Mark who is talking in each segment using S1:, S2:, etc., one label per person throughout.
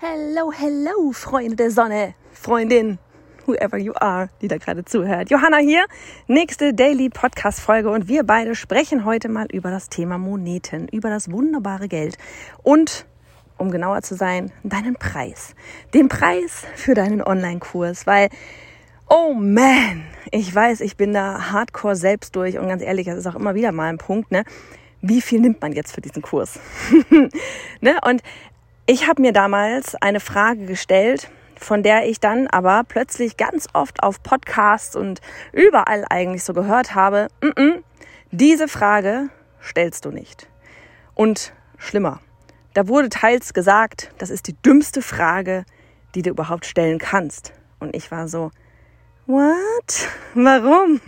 S1: Hello, hello, Freunde der Sonne, Freundin, whoever you are, die da gerade zuhört. Johanna hier, nächste Daily Podcast Folge und wir beide sprechen heute mal über das Thema Moneten, über das wunderbare Geld und um genauer zu sein, deinen Preis. Den Preis für deinen Online-Kurs, weil Oh man, ich weiß, ich bin da hardcore selbst durch und ganz ehrlich, das ist auch immer wieder mal ein Punkt, ne? Wie viel nimmt man jetzt für diesen Kurs? ne? Und ich habe mir damals eine Frage gestellt, von der ich dann aber plötzlich ganz oft auf Podcasts und überall eigentlich so gehört habe, mm -mm, diese Frage stellst du nicht. Und schlimmer, da wurde teils gesagt, das ist die dümmste Frage, die du überhaupt stellen kannst. Und ich war so, what? Warum?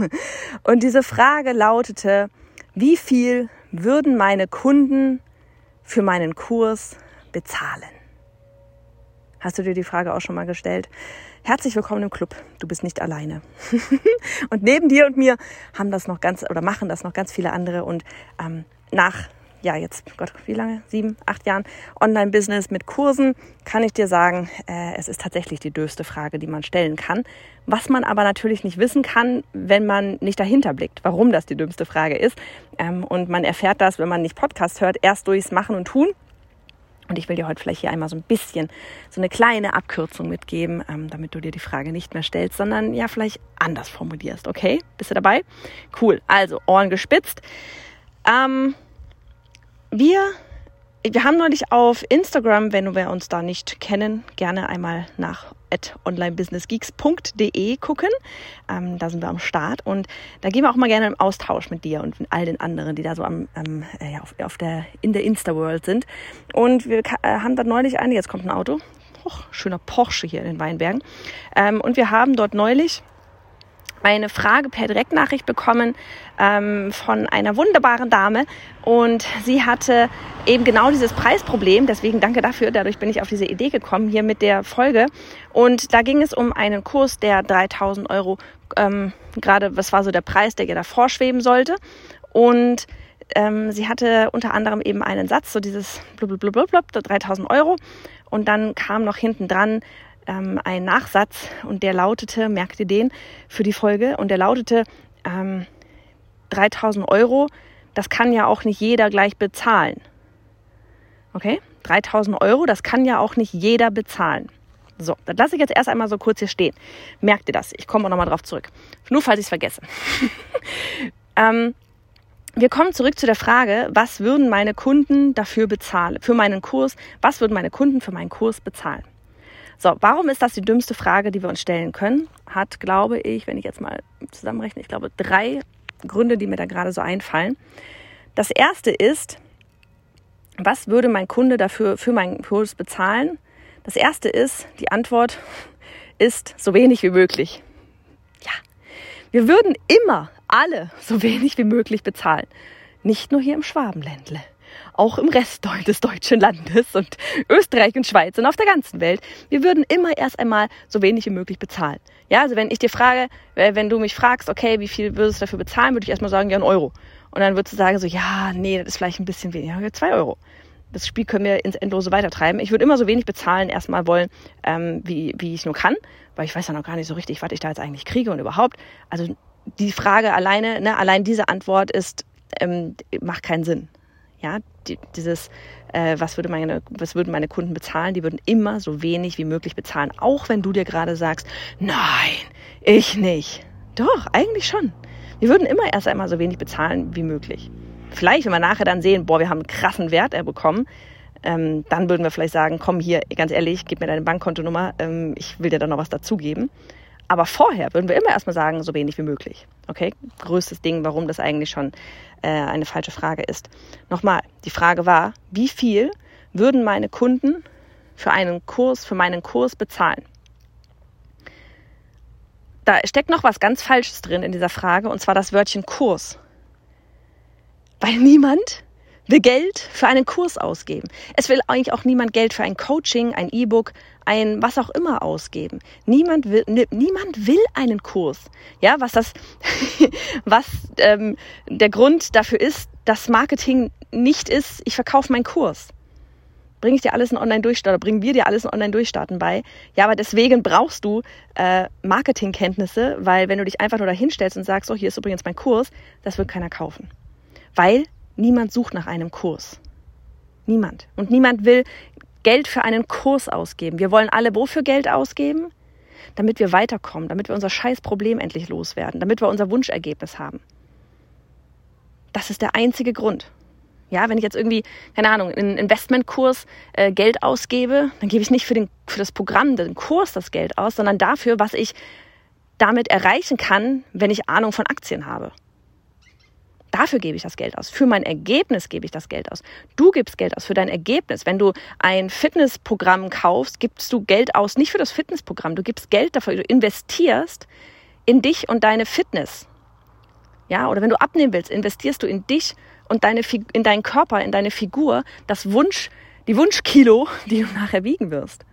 S1: Und diese Frage lautete, wie viel würden meine Kunden für meinen Kurs bezahlen? Hast du dir die Frage auch schon mal gestellt? Herzlich willkommen im Club. Du bist nicht alleine. und neben dir und mir haben das noch ganz oder machen das noch ganz viele andere. Und ähm, nach ja jetzt Gott wie lange sieben acht Jahren Online-Business mit Kursen kann ich dir sagen, äh, es ist tatsächlich die dürfste Frage, die man stellen kann. Was man aber natürlich nicht wissen kann, wenn man nicht dahinter blickt, warum das die dümmste Frage ist. Ähm, und man erfährt das, wenn man nicht Podcast hört, erst durchs Machen und Tun. Und ich will dir heute vielleicht hier einmal so ein bisschen so eine kleine Abkürzung mitgeben, ähm, damit du dir die Frage nicht mehr stellst, sondern ja vielleicht anders formulierst. Okay? Bist du dabei? Cool. Also Ohren gespitzt. Ähm, wir, wir haben neulich auf Instagram, wenn wir uns da nicht kennen, gerne einmal nach onlinebusinessgeeks.de gucken. Ähm, da sind wir am Start und da gehen wir auch mal gerne im Austausch mit dir und mit all den anderen, die da so am, ähm, äh, auf, auf der, in der Insta-World sind. Und wir äh, haben da neulich eine, jetzt kommt ein Auto, Och, schöner Porsche hier in den Weinbergen. Ähm, und wir haben dort neulich eine Frage per Direktnachricht bekommen ähm, von einer wunderbaren Dame und sie hatte eben genau dieses Preisproblem. Deswegen danke dafür. Dadurch bin ich auf diese Idee gekommen hier mit der Folge. Und da ging es um einen Kurs, der 3000 Euro ähm, gerade, was war so der Preis, der ihr da vorschweben sollte. Und ähm, sie hatte unter anderem eben einen Satz, so dieses blub, blub, blub, blub, 3000 Euro. Und dann kam noch hinten dran ähm, ein Nachsatz und der lautete, merkt ihr den, für die Folge, und der lautete, ähm, 3000 Euro, das kann ja auch nicht jeder gleich bezahlen. Okay? 3000 Euro, das kann ja auch nicht jeder bezahlen. So, das lasse ich jetzt erst einmal so kurz hier stehen. Merkt ihr das? Ich komme auch nochmal drauf zurück. Nur falls ich es vergesse. ähm, wir kommen zurück zu der Frage, was würden meine Kunden dafür bezahlen, für meinen Kurs, was würden meine Kunden für meinen Kurs bezahlen? So, warum ist das die dümmste Frage, die wir uns stellen können? Hat, glaube ich, wenn ich jetzt mal zusammenrechne, ich glaube, drei Gründe, die mir da gerade so einfallen. Das erste ist, was würde mein Kunde dafür für meinen Kurs bezahlen? Das erste ist, die Antwort ist so wenig wie möglich. Ja, wir würden immer alle so wenig wie möglich bezahlen. Nicht nur hier im Schwabenländle auch im Rest des deutschen Landes und Österreich und Schweiz und auf der ganzen Welt. Wir würden immer erst einmal so wenig wie möglich bezahlen. Ja, also wenn ich dir frage, äh, wenn du mich fragst, okay, wie viel würdest du dafür bezahlen, würde ich erstmal sagen, ja, ein Euro. Und dann würdest du sagen so, ja, nee, das ist vielleicht ein bisschen weniger, zwei Euro. Das Spiel können wir ins Endlose weitertreiben. Ich würde immer so wenig bezahlen erstmal wollen, ähm, wie, wie ich nur kann, weil ich weiß ja noch gar nicht so richtig, was ich da jetzt eigentlich kriege und überhaupt. Also die Frage alleine, ne, allein diese Antwort ist, ähm, macht keinen Sinn. Ja, die, dieses, äh, was, würde meine, was würden meine Kunden bezahlen? Die würden immer so wenig wie möglich bezahlen. Auch wenn du dir gerade sagst, nein, ich nicht. Doch, eigentlich schon. Wir würden immer erst einmal so wenig bezahlen wie möglich. Vielleicht, wenn wir nachher dann sehen, boah, wir haben einen krassen Wert bekommen, ähm, dann würden wir vielleicht sagen, komm hier, ganz ehrlich, gib mir deine Bankkontonummer, ähm, ich will dir da noch was dazugeben. Aber vorher würden wir immer erstmal sagen, so wenig wie möglich. Okay? Größtes Ding, warum das eigentlich schon äh, eine falsche Frage ist. Nochmal, die Frage war, wie viel würden meine Kunden für einen Kurs, für meinen Kurs bezahlen? Da steckt noch was ganz Falsches drin in dieser Frage, und zwar das Wörtchen Kurs. Weil niemand Geld für einen Kurs ausgeben. Es will eigentlich auch niemand Geld für ein Coaching, ein E-Book, ein was auch immer ausgeben. Niemand will, niemand will einen Kurs. Ja, was das, was ähm, der Grund dafür ist, dass Marketing nicht ist, ich verkaufe meinen Kurs. bringe ich dir alles in Online-Durchstarten, bringen wir dir alles in Online-Durchstarten bei. Ja, aber deswegen brauchst du äh, Marketingkenntnisse, weil wenn du dich einfach nur da hinstellst und sagst, so, hier ist übrigens mein Kurs, das wird keiner kaufen. Weil niemand sucht nach einem Kurs. Niemand. Und niemand will Geld für einen Kurs ausgeben. Wir wollen alle wofür Geld ausgeben? Damit wir weiterkommen, damit wir unser scheiß Problem endlich loswerden, damit wir unser Wunschergebnis haben. Das ist der einzige Grund. Ja, wenn ich jetzt irgendwie, keine Ahnung, einen Investmentkurs äh, Geld ausgebe, dann gebe ich nicht für, den, für das Programm, den Kurs das Geld aus, sondern dafür, was ich damit erreichen kann, wenn ich Ahnung von Aktien habe. Dafür gebe ich das Geld aus. Für mein Ergebnis gebe ich das Geld aus. Du gibst Geld aus für dein Ergebnis. Wenn du ein Fitnessprogramm kaufst, gibst du Geld aus, nicht für das Fitnessprogramm. Du gibst Geld dafür. Du investierst in dich und deine Fitness. Ja, oder wenn du abnehmen willst, investierst du in dich und deine, in deinen Körper, in deine Figur, das Wunsch, die Wunschkilo, die du nachher wiegen wirst.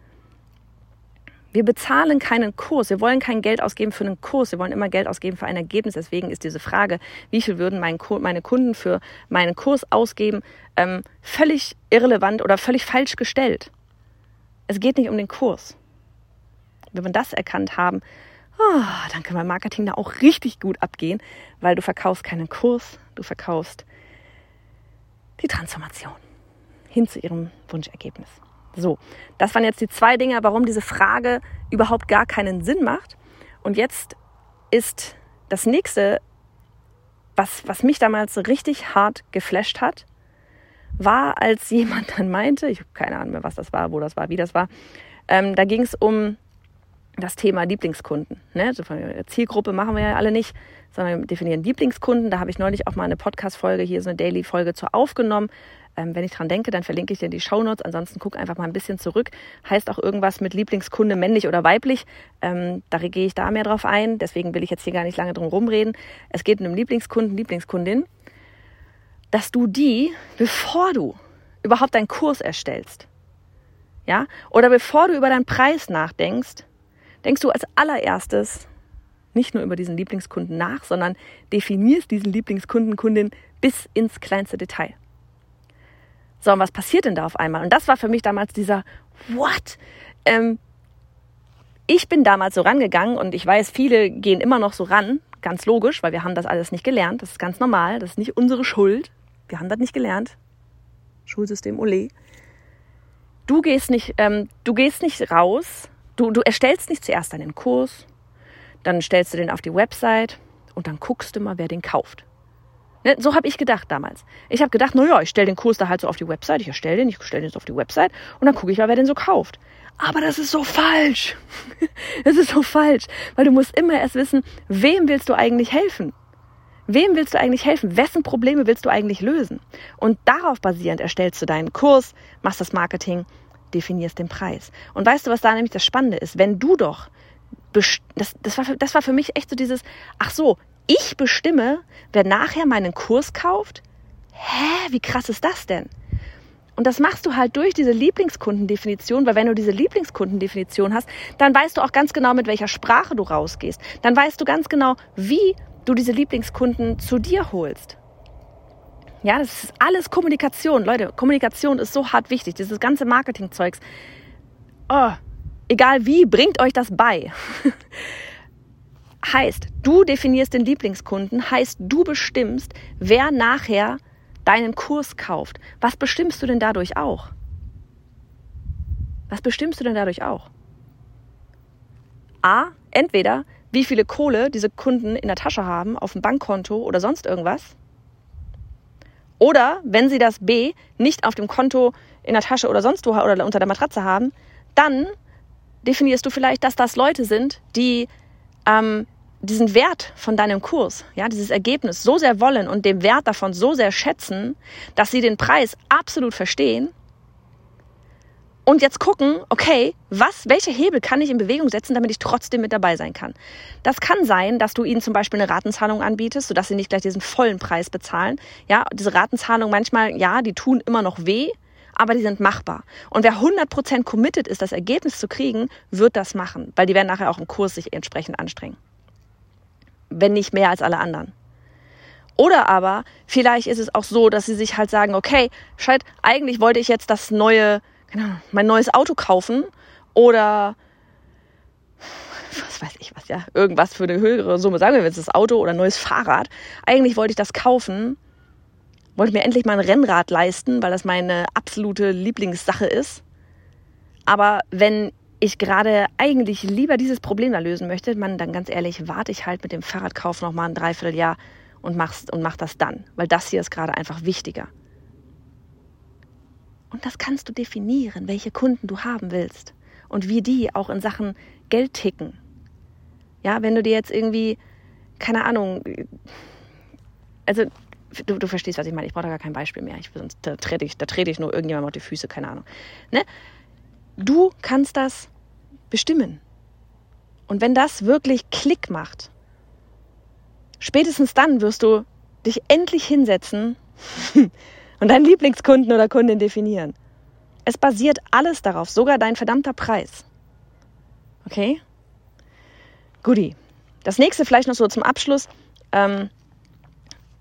S1: Wir bezahlen keinen Kurs. Wir wollen kein Geld ausgeben für einen Kurs. Wir wollen immer Geld ausgeben für ein Ergebnis. Deswegen ist diese Frage, wie viel würden meine Kunden für meinen Kurs ausgeben, ähm, völlig irrelevant oder völlig falsch gestellt. Es geht nicht um den Kurs. Wenn wir das erkannt haben, oh, dann kann mein Marketing da auch richtig gut abgehen, weil du verkaufst keinen Kurs, du verkaufst die Transformation hin zu ihrem Wunschergebnis. So, das waren jetzt die zwei Dinge, warum diese Frage überhaupt gar keinen Sinn macht. Und jetzt ist das nächste, was, was mich damals richtig hart geflasht hat, war, als jemand dann meinte, ich habe keine Ahnung mehr, was das war, wo das war, wie das war, ähm, da ging es um das Thema Lieblingskunden. Ne? Also von der Zielgruppe machen wir ja alle nicht, sondern wir definieren Lieblingskunden. Da habe ich neulich auch mal eine Podcast-Folge, hier so eine Daily-Folge zu aufgenommen. Ähm, wenn ich dran denke, dann verlinke ich dir in die Shownotes. Ansonsten guck einfach mal ein bisschen zurück. Heißt auch irgendwas mit Lieblingskunde, männlich oder weiblich. Ähm, da gehe ich da mehr drauf ein. Deswegen will ich jetzt hier gar nicht lange drum rumreden. Es geht um Lieblingskunden, Lieblingskundin, dass du die, bevor du überhaupt deinen Kurs erstellst, ja, oder bevor du über deinen Preis nachdenkst, denkst du als allererstes nicht nur über diesen Lieblingskunden nach, sondern definierst diesen Lieblingskunden, Kundin bis ins kleinste Detail. So, und was passiert denn da auf einmal? Und das war für mich damals dieser What? Ähm, ich bin damals so rangegangen und ich weiß, viele gehen immer noch so ran, ganz logisch, weil wir haben das alles nicht gelernt. Das ist ganz normal, das ist nicht unsere Schuld. Wir haben das nicht gelernt. Schulsystem Ole. Du gehst nicht, ähm, du gehst nicht raus Du, du erstellst nicht zuerst einen Kurs, dann stellst du den auf die Website und dann guckst du mal, wer den kauft. Ne, so habe ich gedacht damals. Ich habe gedacht, naja, ich stelle den Kurs da halt so auf die Website, ich erstelle den, ich stelle den so auf die Website und dann gucke ich mal, wer den so kauft. Aber das ist so falsch. Das ist so falsch, weil du musst immer erst wissen, wem willst du eigentlich helfen? Wem willst du eigentlich helfen? Wessen Probleme willst du eigentlich lösen? Und darauf basierend erstellst du deinen Kurs, machst das Marketing definierst den Preis. Und weißt du, was da nämlich das Spannende ist? Wenn du doch, das, das, war, das war für mich echt so dieses, ach so, ich bestimme, wer nachher meinen Kurs kauft? Hä, wie krass ist das denn? Und das machst du halt durch diese Lieblingskundendefinition, weil wenn du diese Lieblingskundendefinition hast, dann weißt du auch ganz genau, mit welcher Sprache du rausgehst. Dann weißt du ganz genau, wie du diese Lieblingskunden zu dir holst. Ja, das ist alles Kommunikation. Leute, Kommunikation ist so hart wichtig. Dieses ganze Marketingzeugs. Oh, egal wie, bringt euch das bei. heißt, du definierst den Lieblingskunden, heißt, du bestimmst, wer nachher deinen Kurs kauft. Was bestimmst du denn dadurch auch? Was bestimmst du denn dadurch auch? A, entweder wie viele Kohle diese Kunden in der Tasche haben, auf dem Bankkonto oder sonst irgendwas. Oder wenn sie das B nicht auf dem Konto, in der Tasche oder sonst wo oder unter der Matratze haben, dann definierst du vielleicht, dass das Leute sind, die ähm, diesen Wert von deinem Kurs, ja, dieses Ergebnis so sehr wollen und den Wert davon so sehr schätzen, dass sie den Preis absolut verstehen und jetzt gucken, okay, was, welche Hebel kann ich in Bewegung setzen, damit ich trotzdem mit dabei sein kann. Das kann sein, dass du ihnen zum Beispiel eine Ratenzahlung anbietest, sodass sie nicht gleich diesen vollen Preis bezahlen. Ja, diese Ratenzahlung manchmal, ja, die tun immer noch weh, aber die sind machbar. Und wer 100% committed ist, das Ergebnis zu kriegen, wird das machen, weil die werden nachher auch im Kurs sich entsprechend anstrengen. Wenn nicht mehr als alle anderen. Oder aber vielleicht ist es auch so, dass sie sich halt sagen, okay, Scheit, eigentlich wollte ich jetzt das neue Ahnung, mein neues Auto kaufen oder was weiß ich was, ja, irgendwas für eine höhere Summe, sagen wir jetzt das Auto oder neues Fahrrad. Eigentlich wollte ich das kaufen, wollte mir endlich mal ein Rennrad leisten, weil das meine absolute Lieblingssache ist. Aber wenn ich gerade eigentlich lieber dieses Problem da lösen möchte, man dann ganz ehrlich, warte ich halt mit dem Fahrradkauf noch mal ein Dreivierteljahr und mach's und mach das dann, weil das hier ist gerade einfach wichtiger. Und das kannst du definieren, welche Kunden du haben willst und wie die auch in Sachen Geld ticken. Ja, wenn du dir jetzt irgendwie, keine Ahnung, also du, du verstehst, was ich meine. Ich brauche da gar kein Beispiel mehr. Ich, sonst da trete ich, da ich nur irgendjemandem auf die Füße, keine Ahnung. Ne? Du kannst das bestimmen. Und wenn das wirklich Klick macht, spätestens dann wirst du dich endlich hinsetzen und deinen Lieblingskunden oder Kundin definieren. Es basiert alles darauf, sogar dein verdammter Preis. Okay? Guti. Das nächste vielleicht noch so zum Abschluss. Ähm,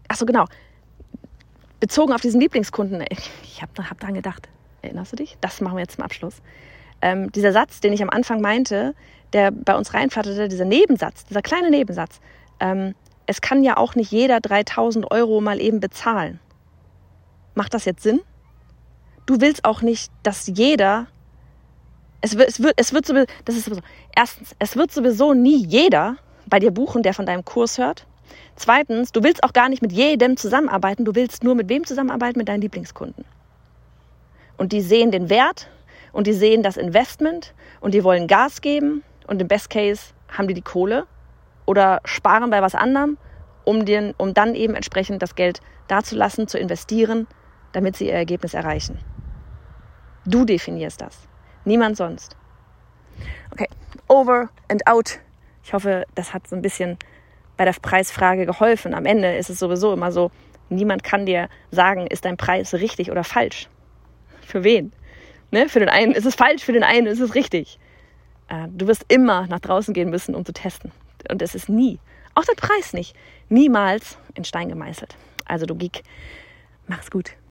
S1: Achso, genau. Bezogen auf diesen Lieblingskunden. Ich habe hab daran gedacht. Erinnerst du dich? Das machen wir jetzt zum Abschluss. Ähm, dieser Satz, den ich am Anfang meinte, der bei uns reinflatterte, dieser Nebensatz, dieser kleine Nebensatz. Ähm, es kann ja auch nicht jeder 3000 Euro mal eben bezahlen. Macht das jetzt Sinn? Du willst auch nicht, dass jeder. Es wird, es wird, es wird sowieso, das ist sowieso. Erstens, es wird sowieso nie jeder bei dir buchen, der von deinem Kurs hört. Zweitens, du willst auch gar nicht mit jedem zusammenarbeiten, du willst nur mit wem zusammenarbeiten? Mit deinen Lieblingskunden. Und die sehen den Wert und die sehen das Investment und die wollen Gas geben und im Best Case haben die die Kohle oder sparen bei was anderem, um, den, um dann eben entsprechend das Geld dazulassen, zu investieren, damit sie ihr Ergebnis erreichen. Du definierst das, niemand sonst. Okay, over and out. Ich hoffe, das hat so ein bisschen bei der Preisfrage geholfen. Am Ende ist es sowieso immer so, niemand kann dir sagen, ist dein Preis richtig oder falsch. Für wen? Ne? Für den einen ist es falsch, für den einen ist es richtig. Äh, du wirst immer nach draußen gehen müssen, um zu testen. Und es ist nie, auch der Preis nicht, niemals in Stein gemeißelt. Also du Geek, mach's gut.